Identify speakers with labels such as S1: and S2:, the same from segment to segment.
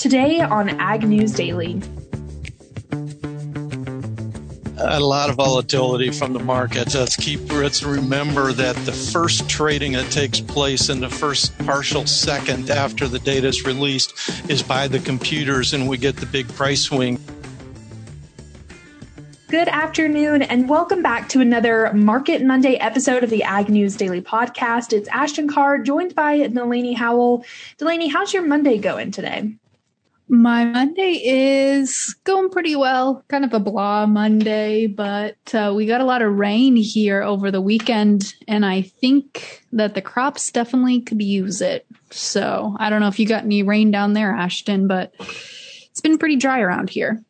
S1: Today on Ag News Daily.
S2: A lot of volatility from the markets. Let's keep let's remember that the first trading that takes place in the first partial second after the data is released is by the computers, and we get the big price swing.
S1: Good afternoon, and welcome back to another Market Monday episode of the Ag News Daily Podcast. It's Ashton Carr, joined by Delaney Howell. Delaney, how's your Monday going today?
S3: My Monday is going pretty well. Kind of a blah Monday, but uh, we got a lot of rain here over the weekend, and I think that the crops definitely could use it. So I don't know if you got any rain down there, Ashton, but it's been pretty dry around here.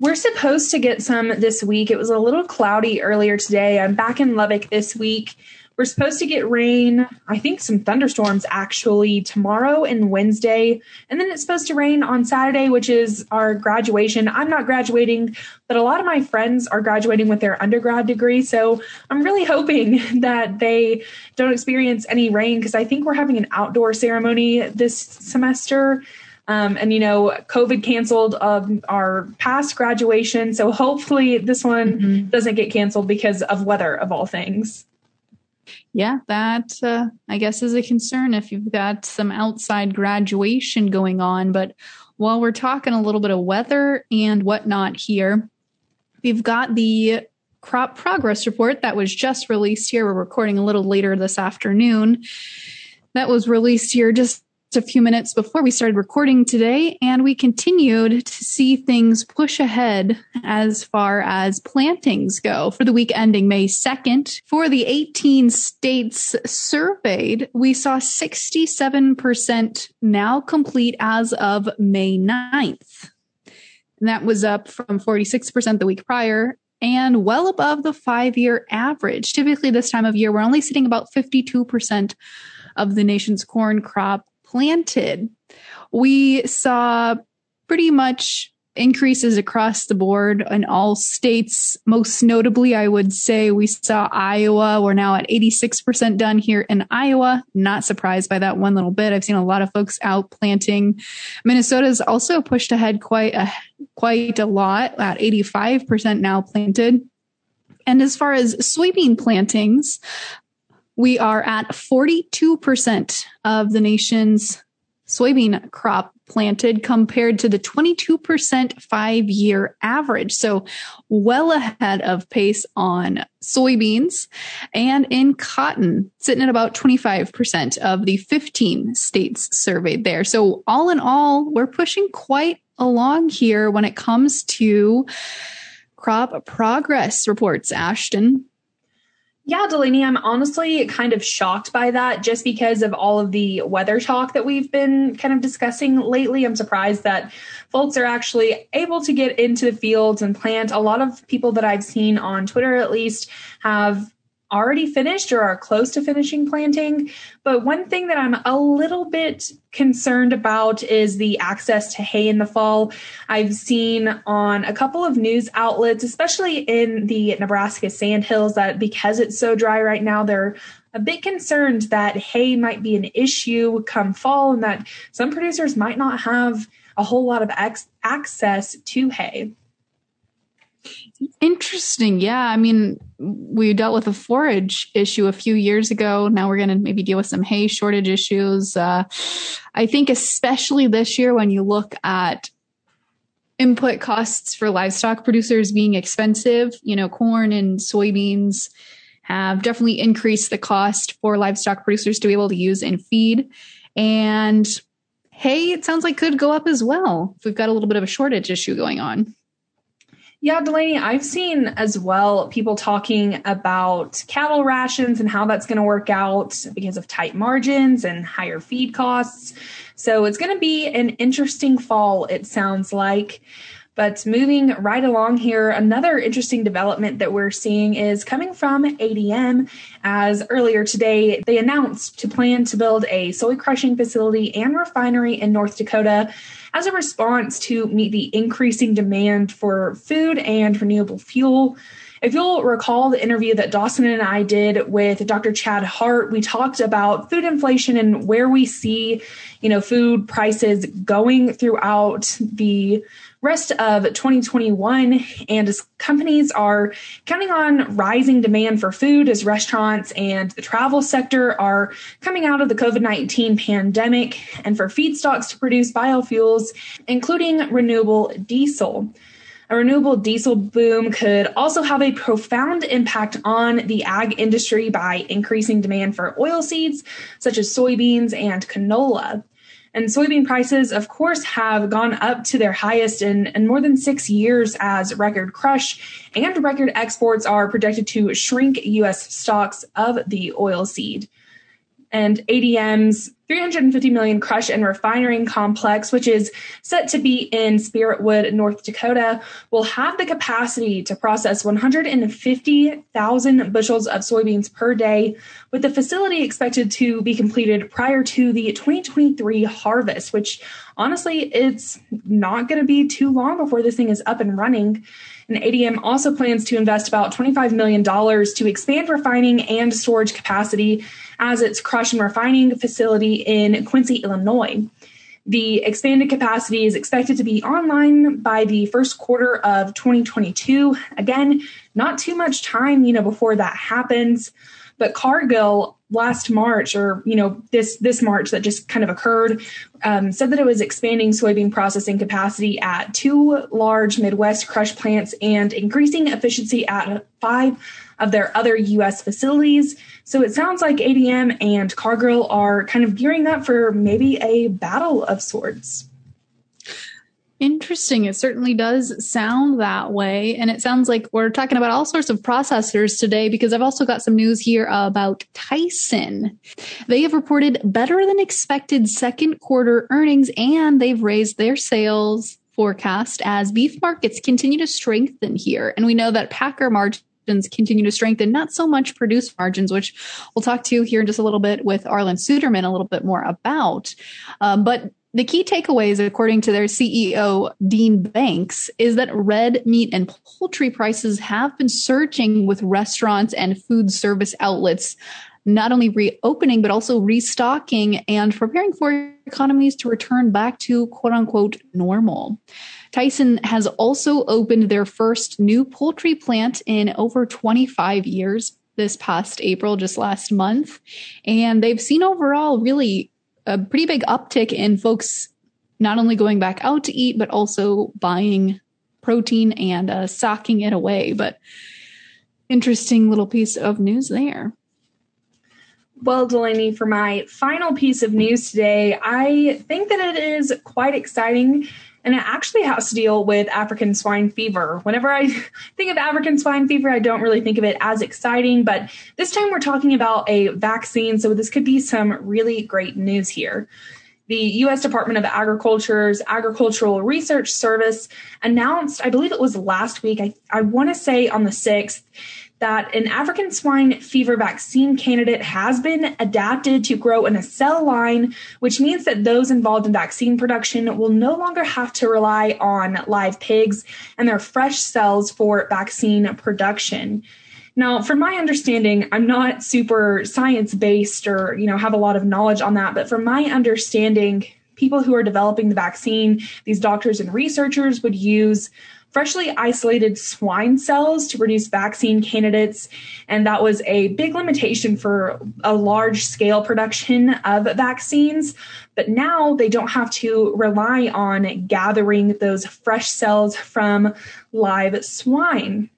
S1: We're supposed to get some this week. It was a little cloudy earlier today. I'm back in Lubbock this week. We're supposed to get rain, I think some thunderstorms actually tomorrow and Wednesday. And then it's supposed to rain on Saturday, which is our graduation. I'm not graduating, but a lot of my friends are graduating with their undergrad degree. So I'm really hoping that they don't experience any rain because I think we're having an outdoor ceremony this semester. Um, and you know, COVID canceled um, our past graduation, so hopefully this one mm-hmm. doesn't get canceled because of weather, of all things.
S3: Yeah, that uh, I guess is a concern if you've got some outside graduation going on. But while we're talking a little bit of weather and whatnot here, we've got the crop progress report that was just released here. We're recording a little later this afternoon. That was released here just a few minutes before we started recording today, and we continued to see things push ahead as far as plantings go for the week ending May 2nd. For the 18 states surveyed, we saw 67% now complete as of May 9th. And that was up from 46% the week prior and well above the five year average. Typically, this time of year, we're only sitting about 52% of the nation's corn crop planted. We saw pretty much increases across the board in all states. Most notably, I would say we saw Iowa. We're now at 86% done here in Iowa. Not surprised by that one little bit. I've seen a lot of folks out planting. Minnesota's also pushed ahead quite a, quite a lot at 85% now planted. And as far as soybean plantings, we are at 42% of the nation's soybean crop planted compared to the 22% five year average. So well ahead of pace on soybeans and in cotton sitting at about 25% of the 15 states surveyed there. So all in all, we're pushing quite along here when it comes to crop progress reports, Ashton.
S1: Yeah, Delaney, I'm honestly kind of shocked by that just because of all of the weather talk that we've been kind of discussing lately. I'm surprised that folks are actually able to get into the fields and plant. A lot of people that I've seen on Twitter, at least, have already finished or are close to finishing planting. But one thing that I'm a little bit concerned about is the access to hay in the fall. I've seen on a couple of news outlets, especially in the Nebraska sandhills, that because it's so dry right now, they're a bit concerned that hay might be an issue come fall and that some producers might not have a whole lot of ex- access to hay.
S3: Interesting. Yeah. I mean, we dealt with a forage issue a few years ago. Now we're going to maybe deal with some hay shortage issues. Uh, I think, especially this year, when you look at input costs for livestock producers being expensive, you know, corn and soybeans have definitely increased the cost for livestock producers to be able to use in feed. And hay, it sounds like could go up as well if we've got a little bit of a shortage issue going on.
S1: Yeah, Delaney, I've seen as well people talking about cattle rations and how that's going to work out because of tight margins and higher feed costs. So it's going to be an interesting fall, it sounds like. But moving right along here, another interesting development that we're seeing is coming from ADM. As earlier today, they announced to plan to build a soy crushing facility and refinery in North Dakota as a response to meet the increasing demand for food and renewable fuel. If you'll recall the interview that Dawson and I did with Dr. Chad Hart, we talked about food inflation and where we see, you know, food prices going throughout the rest of 2021 and as companies are counting on rising demand for food as restaurants and the travel sector are coming out of the COVID-19 pandemic and for feedstocks to produce biofuels including renewable diesel. A renewable diesel boom could also have a profound impact on the ag industry by increasing demand for oil seeds such as soybeans and canola. And soybean prices, of course, have gone up to their highest in, in more than six years as record crush and record exports are projected to shrink U.S. stocks of the oil seed and ADM's 350 million crush and refining complex, which is set to be in Spiritwood, North Dakota, will have the capacity to process 150,000 bushels of soybeans per day, with the facility expected to be completed prior to the 2023 harvest, which honestly, it's not going to be too long before this thing is up and running. And ADM also plans to invest about $25 million to expand refining and storage capacity as its crush and refining facility in Quincy, Illinois. The expanded capacity is expected to be online by the first quarter of 2022. Again, not too much time, you know, before that happens. But Cargill last March, or you know this this March that just kind of occurred, um, said that it was expanding soybean processing capacity at two large Midwest crush plants and increasing efficiency at five of their other U.S. facilities. So it sounds like ADM and Cargill are kind of gearing up for maybe a battle of sorts.
S3: Interesting. It certainly does sound that way. And it sounds like we're talking about all sorts of processors today because I've also got some news here about Tyson. They have reported better than expected second quarter earnings and they've raised their sales forecast as beef markets continue to strengthen here. And we know that packer margins continue to strengthen, not so much produce margins, which we'll talk to here in just a little bit with Arlan Suderman a little bit more about. Um, but the key takeaways, according to their CEO, Dean Banks, is that red meat and poultry prices have been surging with restaurants and food service outlets not only reopening, but also restocking and preparing for economies to return back to quote unquote normal. Tyson has also opened their first new poultry plant in over 25 years this past April, just last month. And they've seen overall really a pretty big uptick in folks not only going back out to eat, but also buying protein and uh, socking it away. But interesting little piece of news there.
S1: Well, Delaney, for my final piece of news today, I think that it is quite exciting and it actually has to deal with African swine fever. Whenever I think of African swine fever, I don't really think of it as exciting, but this time we're talking about a vaccine, so this could be some really great news here. The U.S. Department of Agriculture's Agricultural Research Service announced, I believe it was last week, I, I want to say on the 6th, that an African swine fever vaccine candidate has been adapted to grow in a cell line, which means that those involved in vaccine production will no longer have to rely on live pigs and their fresh cells for vaccine production. Now, from my understanding, I'm not super science based or, you know, have a lot of knowledge on that, but from my understanding, people who are developing the vaccine, these doctors and researchers would use freshly isolated swine cells to produce vaccine candidates. And that was a big limitation for a large scale production of vaccines. But now they don't have to rely on gathering those fresh cells from live swine.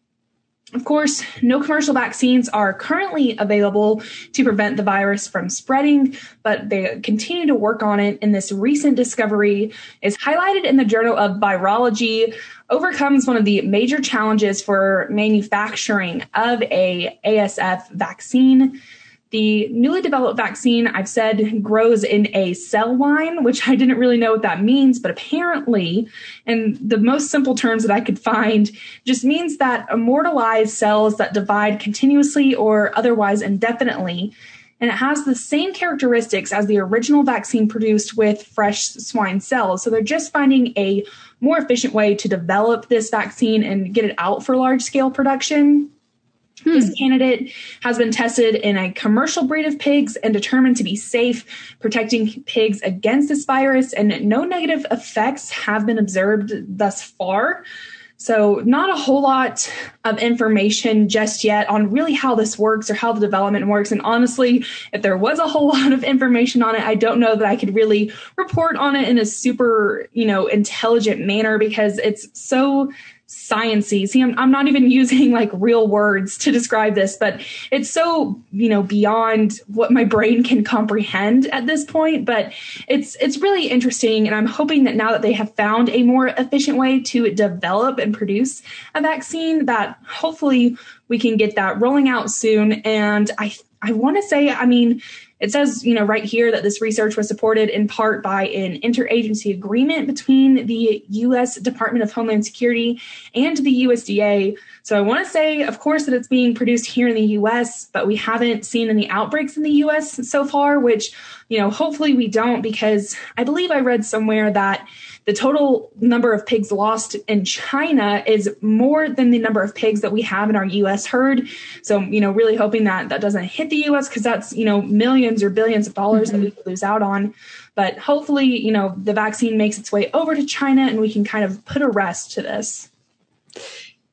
S1: Of course, no commercial vaccines are currently available to prevent the virus from spreading, but they continue to work on it. And this recent discovery is highlighted in the Journal of Virology, overcomes one of the major challenges for manufacturing of a ASF vaccine. The newly developed vaccine, I've said, grows in a cell line, which I didn't really know what that means, but apparently, in the most simple terms that I could find, just means that immortalized cells that divide continuously or otherwise indefinitely. And it has the same characteristics as the original vaccine produced with fresh swine cells. So they're just finding a more efficient way to develop this vaccine and get it out for large scale production. Hmm. This candidate has been tested in a commercial breed of pigs and determined to be safe, protecting pigs against this virus, and no negative effects have been observed thus far. So, not a whole lot of information just yet on really how this works or how the development works. And honestly, if there was a whole lot of information on it, I don't know that I could really report on it in a super, you know, intelligent manner because it's so sciency. See, I'm, I'm not even using like real words to describe this, but it's so, you know, beyond what my brain can comprehend at this point. But it's it's really interesting. And I'm hoping that now that they have found a more efficient way to develop and produce a vaccine, that hopefully we can get that rolling out soon. And I I want to say, I mean, it says, you know, right here that this research was supported in part by an interagency agreement between the U.S. Department of Homeland Security and the USDA. So I want to say, of course, that it's being produced here in the U.S., but we haven't seen any outbreaks in the U.S. so far, which, you know, hopefully we don't, because I believe I read somewhere that the total number of pigs lost in China is more than the number of pigs that we have in our US herd. So, you know, really hoping that that doesn't hit the US because that's, you know, millions or billions of dollars mm-hmm. that we could lose out on. But hopefully, you know, the vaccine makes its way over to China and we can kind of put a rest to this.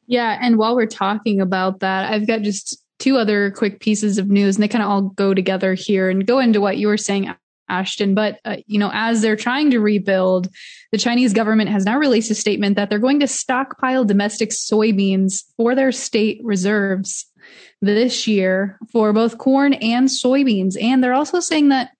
S3: Yeah. And while we're talking about that, I've got just two other quick pieces of news and they kind of all go together here and go into what you were saying Ashton. But, uh, you know, as they're trying to rebuild, the Chinese government has now released a statement that they're going to stockpile domestic soybeans for their state reserves this year for both corn and soybeans. And they're also saying that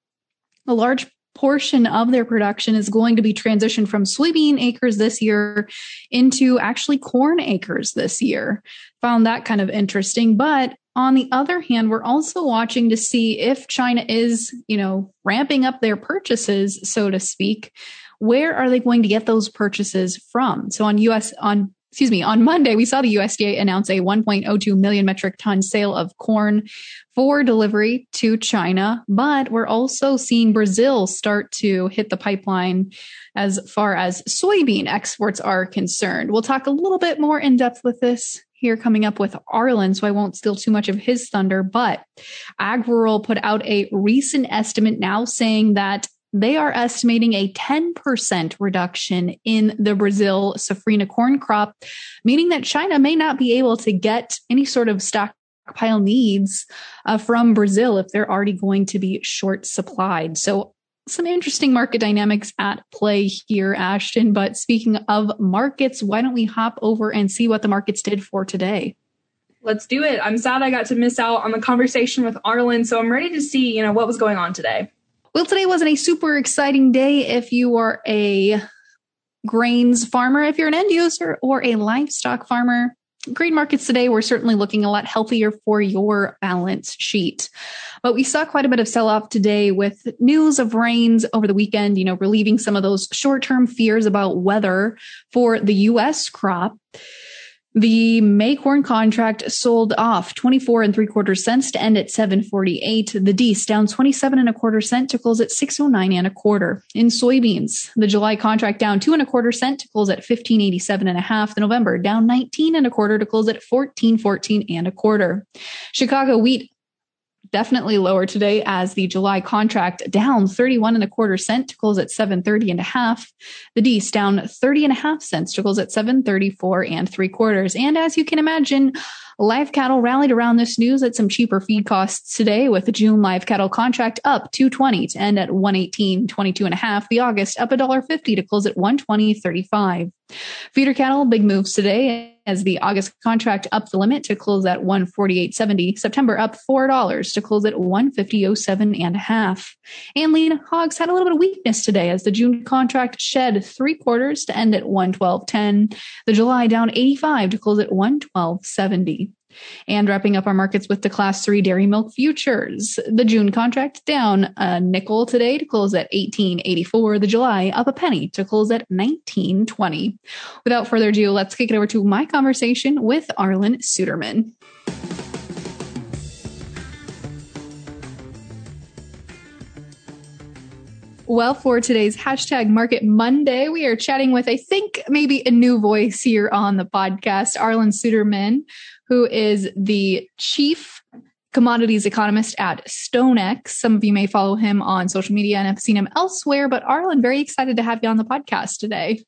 S3: a large portion of their production is going to be transitioned from soybean acres this year into actually corn acres this year. Found that kind of interesting. But on the other hand, we're also watching to see if China is, you know, ramping up their purchases, so to speak. Where are they going to get those purchases from? So on US on excuse me, on Monday, we saw the USDA announce a 1.02 million metric ton sale of corn for delivery to China, but we're also seeing Brazil start to hit the pipeline as far as soybean exports are concerned. We'll talk a little bit more in depth with this here coming up with Arlan, so I won't steal too much of his thunder. But AgRural put out a recent estimate now saying that they are estimating a 10% reduction in the Brazil safrinha corn crop, meaning that China may not be able to get any sort of stockpile needs uh, from Brazil if they're already going to be short supplied. So some interesting market dynamics at play here, Ashton. But speaking of markets, why don't we hop over and see what the markets did for today?
S1: Let's do it. I'm sad I got to miss out on the conversation with Arlan, so I'm ready to see, you know, what was going on today.
S3: Well, today wasn't a super exciting day if you are a grains farmer, if you're an end user or a livestock farmer grain markets today were certainly looking a lot healthier for your balance sheet. But we saw quite a bit of sell off today with news of rains over the weekend, you know, relieving some of those short term fears about weather for the U.S. crop. The May corn contract sold off 24 and three quarter cents to end at 748. The Dees down 27 and a quarter cent to close at 609 and a quarter. In soybeans, the July contract down two and a quarter cent to close at 1587 and a half. The November down 19 and a quarter to close at 1414 and a quarter. Chicago wheat definitely lower today as the July contract down 31 and a quarter cent to close at 730 and a half. The Dees down 30 and a half cents to close at 734 and three quarters. And as you can imagine, Live cattle rallied around this news at some cheaper feed costs today with the June live cattle contract up 220 to end at 118, 22 and a half. The August up $1.50 to close at 120.35. Feeder cattle, big moves today as the August contract up the limit to close at 148.70. September up $4 to close at 150.07 and a half. And lean hogs had a little bit of weakness today as the June contract shed three quarters to end at 112.10. The July down 85 to close at 112.70. And wrapping up our markets with the class three dairy milk futures. The June contract down a nickel today to close at 1884. The July up a penny to close at 1920. Without further ado, let's kick it over to my conversation with Arlan Suderman. Well, for today's hashtag Market Monday, we are chatting with, I think, maybe a new voice here on the podcast, Arlan Suderman, who is the chief commodities economist at StoneX. Some of you may follow him on social media and have seen him elsewhere, but Arlan, very excited to have you on the podcast today.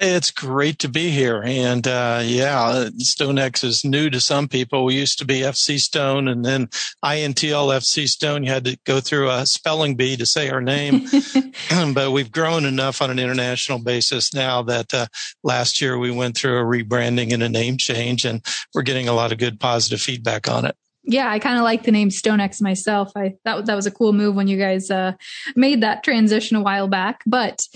S2: It's great to be here. And uh, yeah, StoneX is new to some people. We used to be FC Stone and then INTL FC Stone. You had to go through a spelling bee to say our name. but we've grown enough on an international basis now that uh, last year we went through a rebranding and a name change, and we're getting a lot of good positive feedback on it
S3: yeah, I kind of like the name StoneX myself. I that that was a cool move when you guys uh, made that transition a while back. But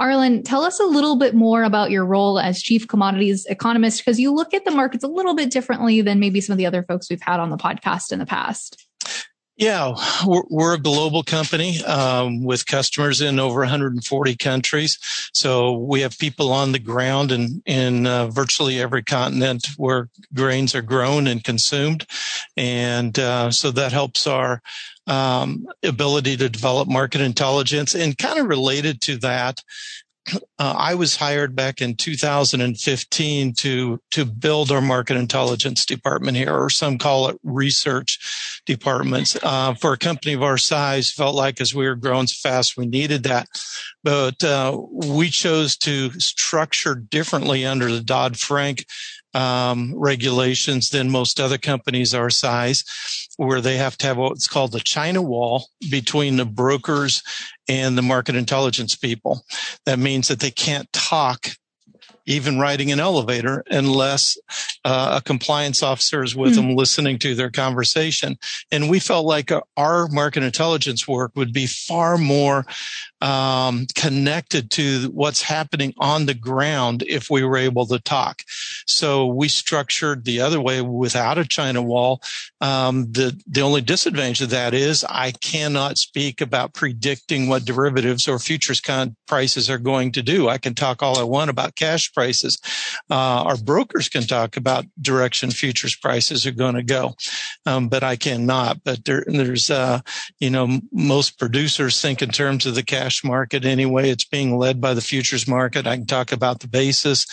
S3: Arlan, tell us a little bit more about your role as chief commodities economist because you look at the markets a little bit differently than maybe some of the other folks we've had on the podcast in the past.
S2: Yeah, we're, we're a global company um, with customers in over 140 countries. So we have people on the ground in in uh, virtually every continent where grains are grown and consumed, and uh, so that helps our um, ability to develop market intelligence. And kind of related to that, uh, I was hired back in 2015 to to build our market intelligence department here, or some call it research departments. Uh, for a company of our size, felt like as we were growing fast, we needed that. But uh, we chose to structure differently under the Dodd Frank um, regulations than most other companies our size, where they have to have what's called the China wall between the brokers and the market intelligence people. That means that they can't talk even riding an elevator unless uh, a compliance officer is with mm. them listening to their conversation. And we felt like our market intelligence work would be far more um, connected to what's happening on the ground if we were able to talk. So we structured the other way without a China wall. Um, the the only disadvantage of that is I cannot speak about predicting what derivatives or futures con- prices are going to do. I can talk all I want about cash prices. Uh, our brokers can talk about direction futures prices are going to go, um, but I cannot. But there, there's uh, you know most producers think in terms of the cash cash market anyway. It's being led by the futures market. I can talk about the basis.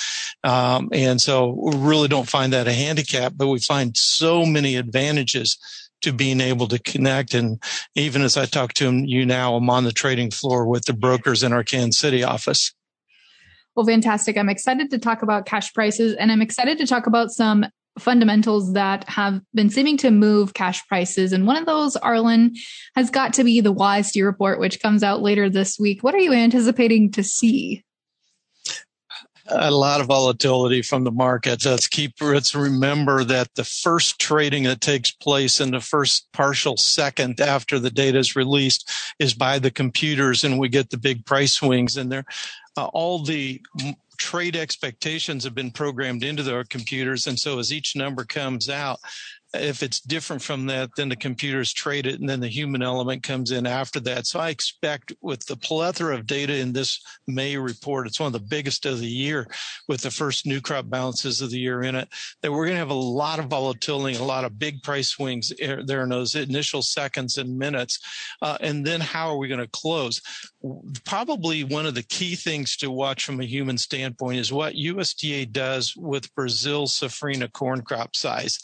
S2: Um, and so we really don't find that a handicap, but we find so many advantages to being able to connect. And even as I talk to you now, I'm on the trading floor with the brokers in our Kansas City office.
S3: Well, fantastic. I'm excited to talk about cash prices and I'm excited to talk about some fundamentals that have been seeming to move cash prices. And one of those, Arlan, has got to be the WASDE report, which comes out later this week. What are you anticipating to see?
S2: a lot of volatility from the markets. Let's keep let's remember that the first trading that takes place in the first partial second after the data is released is by the computers, and we get the big price swings. And there, uh, all the trade expectations have been programmed into their computers. And so as each number comes out, if it's different from that, then the computers trade it and then the human element comes in after that. So I expect with the plethora of data in this May report, it's one of the biggest of the year with the first new crop balances of the year in it, that we're going to have a lot of volatility, a lot of big price swings there in those initial seconds and minutes. Uh, and then how are we going to close? Probably one of the key things to watch from a human standpoint is what USDA does with Brazil's safrinha corn crop size.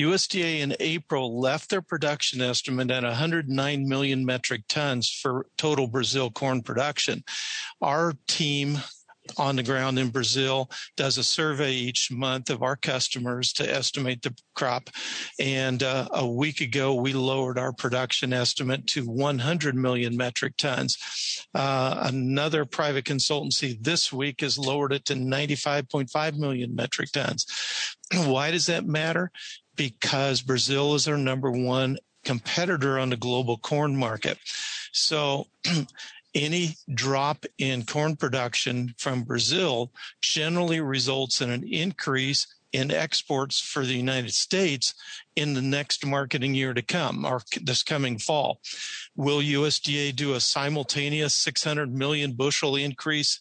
S2: USDA USDA in April left their production estimate at 109 million metric tons for total Brazil corn production. Our team on the ground in Brazil does a survey each month of our customers to estimate the crop. And uh, a week ago, we lowered our production estimate to 100 million metric tons. Uh, another private consultancy this week has lowered it to 95.5 million metric tons. Why does that matter? Because Brazil is our number one competitor on the global corn market. So any drop in corn production from Brazil generally results in an increase in exports for the United States in the next marketing year to come or this coming fall. Will USDA do a simultaneous 600 million bushel increase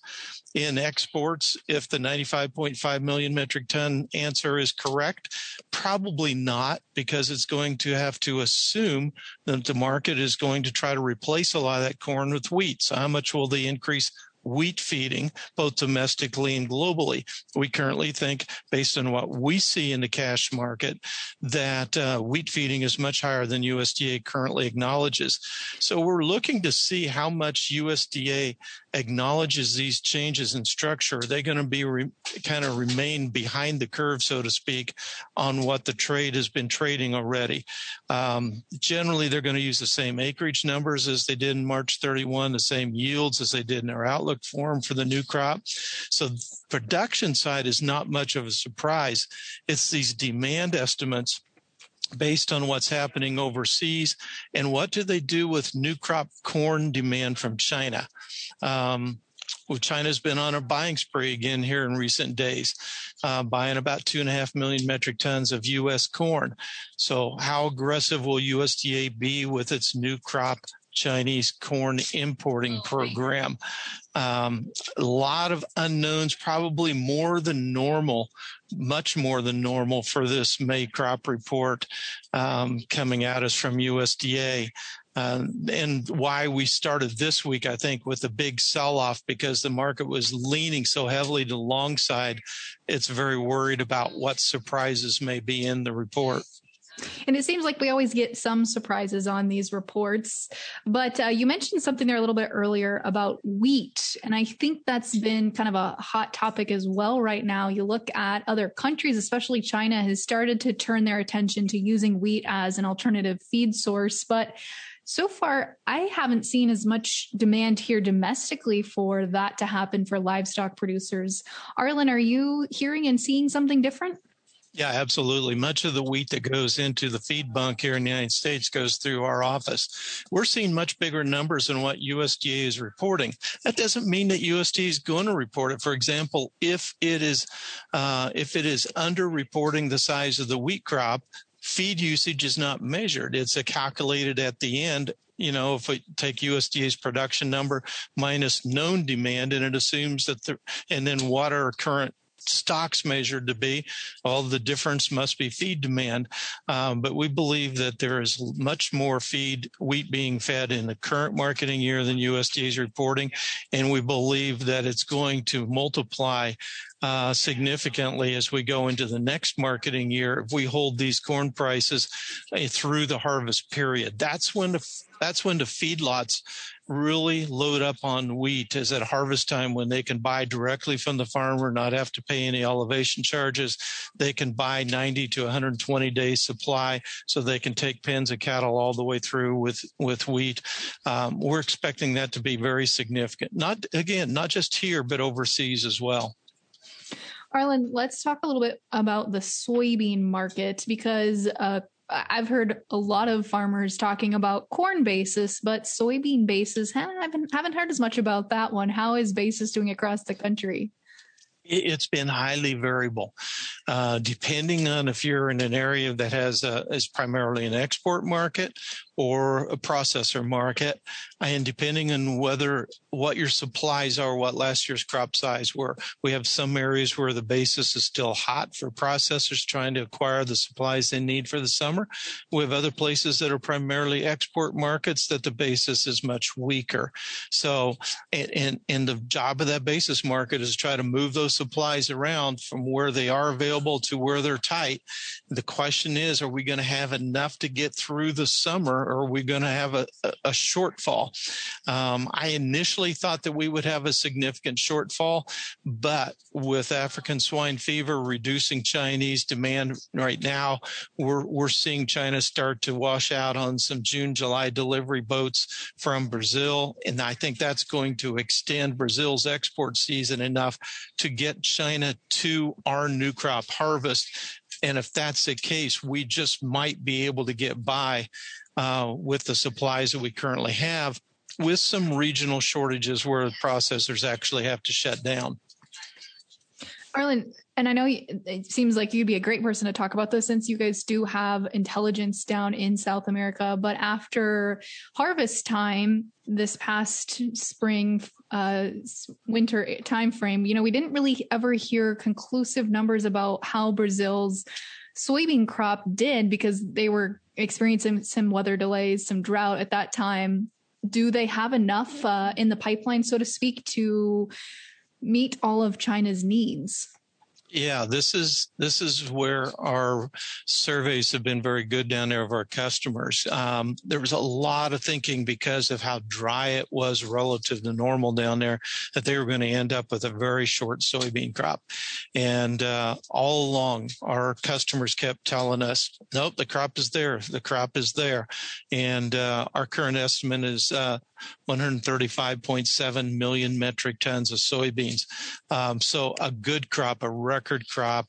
S2: in exports if the 95.5 million metric ton answer is correct? Probably not, because it's going to have to assume that the market is going to try to replace a lot of that corn with wheat. So, how much will they increase wheat feeding, both domestically and globally. We currently think, based on what we see in the cash market, that uh, wheat feeding is much higher than USDA currently acknowledges. So we're looking to see how much USDA acknowledges these changes in structure. Are they going to be re- kind of remain behind the curve, so to speak, on what the trade has been trading already? Um, generally, they're going to use the same acreage numbers as they did in March 31, the same yields as they did in their Outlook Forum for the new crop. So production side is not much of a surprise. It's these demand estimates based on what's happening overseas and what do they do with new crop corn demand from China. Um, well, China's been on a buying spree again here in recent days, uh, buying about two and a half million metric tons of U.S. corn. So, how aggressive will USDA be with its new crop Chinese corn importing program. Um, a lot of unknowns, probably more than normal, much more than normal for this May crop report um, coming at us from USDA. Uh, and why we started this week, I think, with a big sell off because the market was leaning so heavily to long side. It's very worried about what surprises may be in the report.
S3: And it seems like we always get some surprises on these reports. But uh, you mentioned something there a little bit earlier about wheat. And I think that's been kind of a hot topic as well right now. You look at other countries, especially China, has started to turn their attention to using wheat as an alternative feed source. But so far, I haven't seen as much demand here domestically for that to happen for livestock producers. Arlan, are you hearing and seeing something different?
S2: Yeah, absolutely. Much of the wheat that goes into the feed bunk here in the United States goes through our office. We're seeing much bigger numbers than what USDA is reporting. That doesn't mean that USDA is going to report it. For example, if it is uh, if it is underreporting the size of the wheat crop, feed usage is not measured. It's calculated at the end you know, if we take USDA's production number minus known demand and it assumes that the, and then what our current stocks measured to be. All the difference must be feed demand. Um, but we believe that there is much more feed wheat being fed in the current marketing year than USDA is reporting. And we believe that it's going to multiply uh, significantly as we go into the next marketing year if we hold these corn prices uh, through the harvest period. That's when the that's when the feedlots really load up on wheat is at harvest time when they can buy directly from the farmer, not have to pay any elevation charges. They can buy 90 to 120 days supply so they can take pens of cattle all the way through with, with wheat. Um, we're expecting that to be very significant. Not, again, not just here, but overseas as well.
S3: Arlan, let's talk a little bit about the soybean market because uh, I've heard a lot of farmers talking about corn basis, but soybean basis, haven't, haven't heard as much about that one. How is basis doing across the country?
S2: It's been highly variable, uh, depending on if you're in an area that has a, is primarily an export market or a processor market, and depending on whether what your supplies are, what last year's crop size were. We have some areas where the basis is still hot for processors trying to acquire the supplies they need for the summer. We have other places that are primarily export markets that the basis is much weaker. So, and, and the job of that basis market is try to move those supplies around from where they are available to where they're tight. The question is, are we going to have enough to get through the summer are we going to have a, a shortfall? Um, I initially thought that we would have a significant shortfall, but with African swine fever reducing Chinese demand right now, we're, we're seeing China start to wash out on some June, July delivery boats from Brazil. And I think that's going to extend Brazil's export season enough to get China to our new crop harvest. And if that's the case, we just might be able to get by uh, with the supplies that we currently have, with some regional shortages where processors actually have to shut down.
S3: Arlan, and I know it seems like you'd be a great person to talk about this since you guys do have intelligence down in South America. But after harvest time this past spring, uh, winter timeframe, you know, we didn't really ever hear conclusive numbers about how Brazil's soybean crop did because they were experiencing some weather delays, some drought at that time. do they have enough uh, in the pipeline, so to speak, to meet all of China's needs?
S2: Yeah, this is this is where our surveys have been very good down there of our customers. Um, there was a lot of thinking because of how dry it was relative to normal down there that they were going to end up with a very short soybean crop. And uh, all along, our customers kept telling us, "Nope, the crop is there. The crop is there." And uh, our current estimate is uh, 135.7 million metric tons of soybeans. Um, so a good crop, a record crop,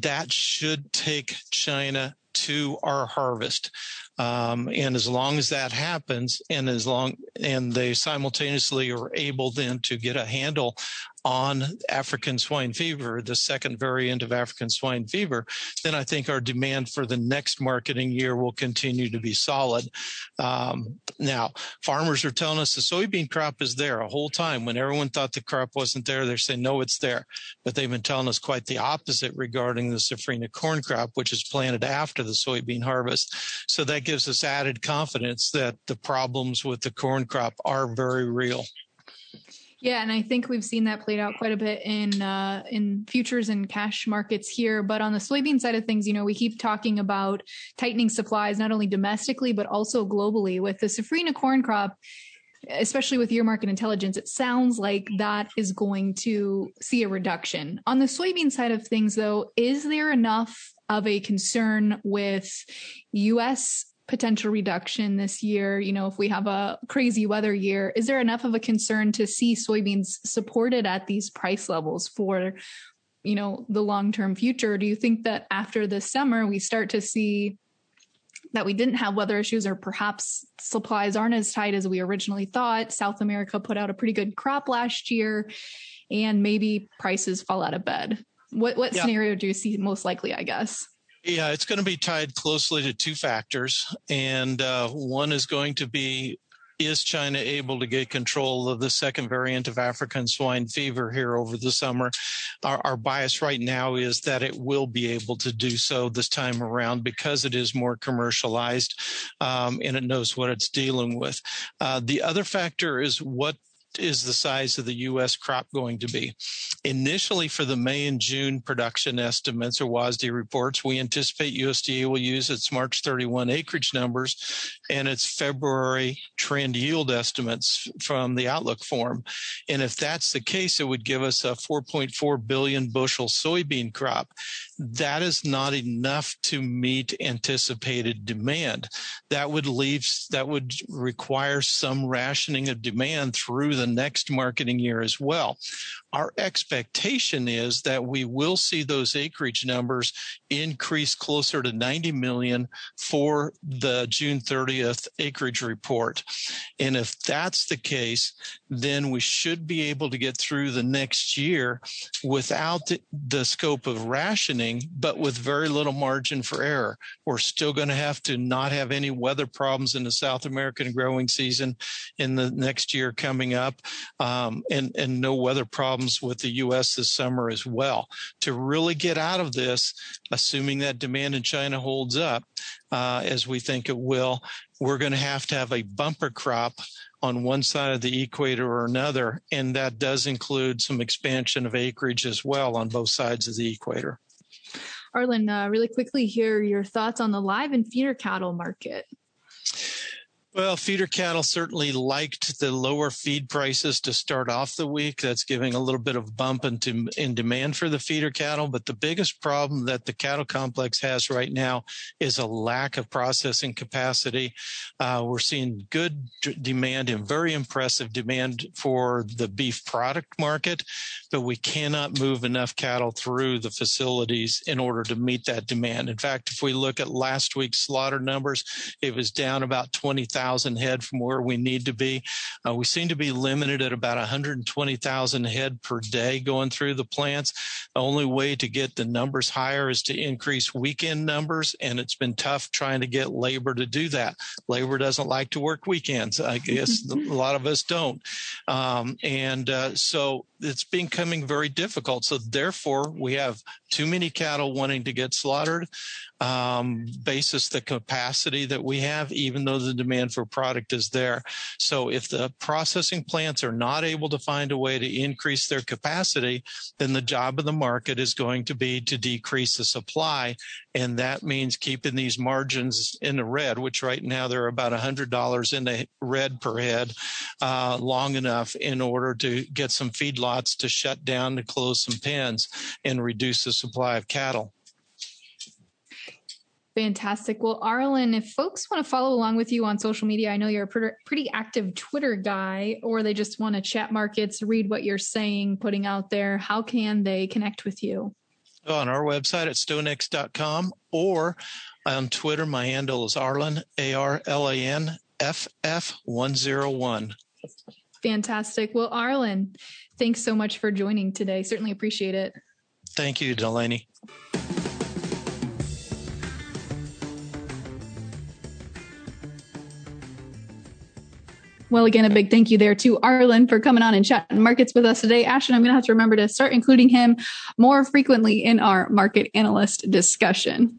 S2: that should take China to our harvest. Um, and as long as that happens, and as long and they simultaneously are able then to get a handle on African swine fever, the second variant of African swine fever, then I think our demand for the next marketing year will continue to be solid. Um, now, farmers are telling us the soybean crop is there a whole time. When everyone thought the crop wasn't there, they're saying, no, it's there. But they've been telling us quite the opposite regarding the safrinha corn crop, which is planted after the soybean harvest. So that gives us added confidence that the problems with the corn crop are very real.
S3: Yeah, and I think we've seen that played out quite a bit in uh, in futures and cash markets here. But on the soybean side of things, you know, we keep talking about tightening supplies not only domestically but also globally. With the safrinha corn crop, especially with your market intelligence, it sounds like that is going to see a reduction. On the soybean side of things, though, is there enough of a concern with U.S potential reduction this year, you know, if we have a crazy weather year, is there enough of a concern to see soybeans supported at these price levels for, you know, the long term future? Do you think that after this summer we start to see that we didn't have weather issues or perhaps supplies aren't as tight as we originally thought? South America put out a pretty good crop last year and maybe prices fall out of bed. What what yeah. scenario do you see most likely, I guess?
S2: Yeah, it's going to be tied closely to two factors. And uh, one is going to be is China able to get control of the second variant of African swine fever here over the summer? Our, our, bias right now is that it will be able to do so this time around because it is more commercialized um, and it knows what it's dealing with. Uh, the other factor is what is the size of the U.S. crop going to be? Initially, for the May and June production estimates or WASDE reports, we anticipate USDA will use its March 31 acreage numbers and its February trend yield estimates from the Outlook Forum. And if that's the case, it would give us a 4.4 billion bushel soybean crop. That is not enough to meet anticipated demand. That would leave, that would require some rationing of demand through the the next marketing year as well. Our expectation is that we will see those acreage numbers increase closer to 90 million for the June 30th acreage report. And if that's the case, then we should be able to get through the next year without the, scope of rationing, but with very little margin for error. We're still going to have to not have any weather problems in the South American growing season in the next year coming up up, um, and and no weather problems with the U.S. this summer as well. To really get out of this, assuming that demand in China holds up uh, as we think it will, we're going to have to have a bumper crop on one side of the equator or another, and that does include some expansion of acreage as well on both sides of the equator.
S3: Arlan, uh, really quickly here, your thoughts on the live and feeder cattle market.
S2: Well, feeder cattle certainly liked the lower feed prices to start off the week. That's giving a little bit of bump into in demand for the feeder cattle. But the biggest problem that the cattle complex has right now is a lack of processing capacity. Uh, we're seeing good d- demand and very impressive demand for the beef product market, but we cannot move enough cattle through the facilities in order to meet that demand. In fact, if we look at last week's slaughter numbers, it was down about 20,000 100,000 head from where we need to be. Uh, we seem to be limited at about 120,000 head per day going through the plants. The only way to get the numbers higher is to increase weekend numbers, and it's been tough trying to get labor to do that. Labor doesn't like to work weekends. I guess a lot of us don't. Um, and uh, so it's becoming very difficult. So therefore, we have too many cattle wanting to get slaughtered, um, basis the capacity that we have, even though the demand for product is there. So if the processing plants are not able to find a way to increase their capacity, then the job of the market is going to be to decrease the supply. And that means keeping these margins in the red, which right now they're about $100 in the red per head, uh, long enough in order to get some feedlots to shut down, to close some pens and reduce the supply of cattle.
S3: Fantastic. Well, Arlan, if folks want to follow along with you on social media, I know you're a pretty active Twitter guy, or they just want to chat markets, read what you're saying, putting out there, how can they connect with you?
S2: On our website at stonex.com or on Twitter, my handle is Arlan, A R L A N F F 101.
S3: Fantastic. Well, Arlan, thanks so much for joining today. Certainly appreciate it.
S2: Thank you, Delaney.
S3: Well, again, a big thank you there to Arlan for coming on and chatting markets with us today. Ashton, I'm going to have to remember to start including him more frequently in our market analyst discussion.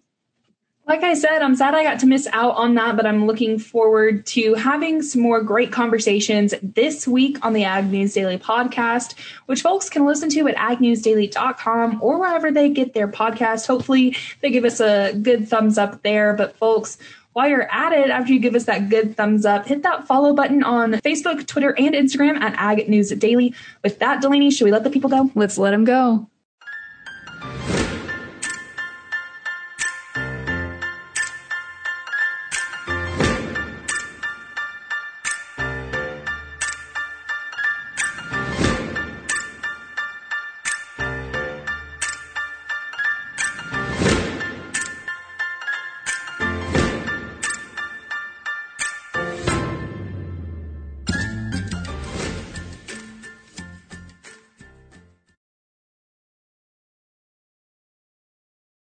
S1: Like I said, I'm sad I got to miss out on that, but I'm looking forward to having some more great conversations this week on the Ag News Daily podcast, which folks can listen to at agnewsdaily.com or wherever they get their podcast. Hopefully, they give us a good thumbs up there. But, folks, while you're at it, after you give us that good thumbs up, hit that follow button on Facebook, Twitter, and Instagram at Ag News Daily. With that, Delaney, should we let the people go?
S3: Let's let them go.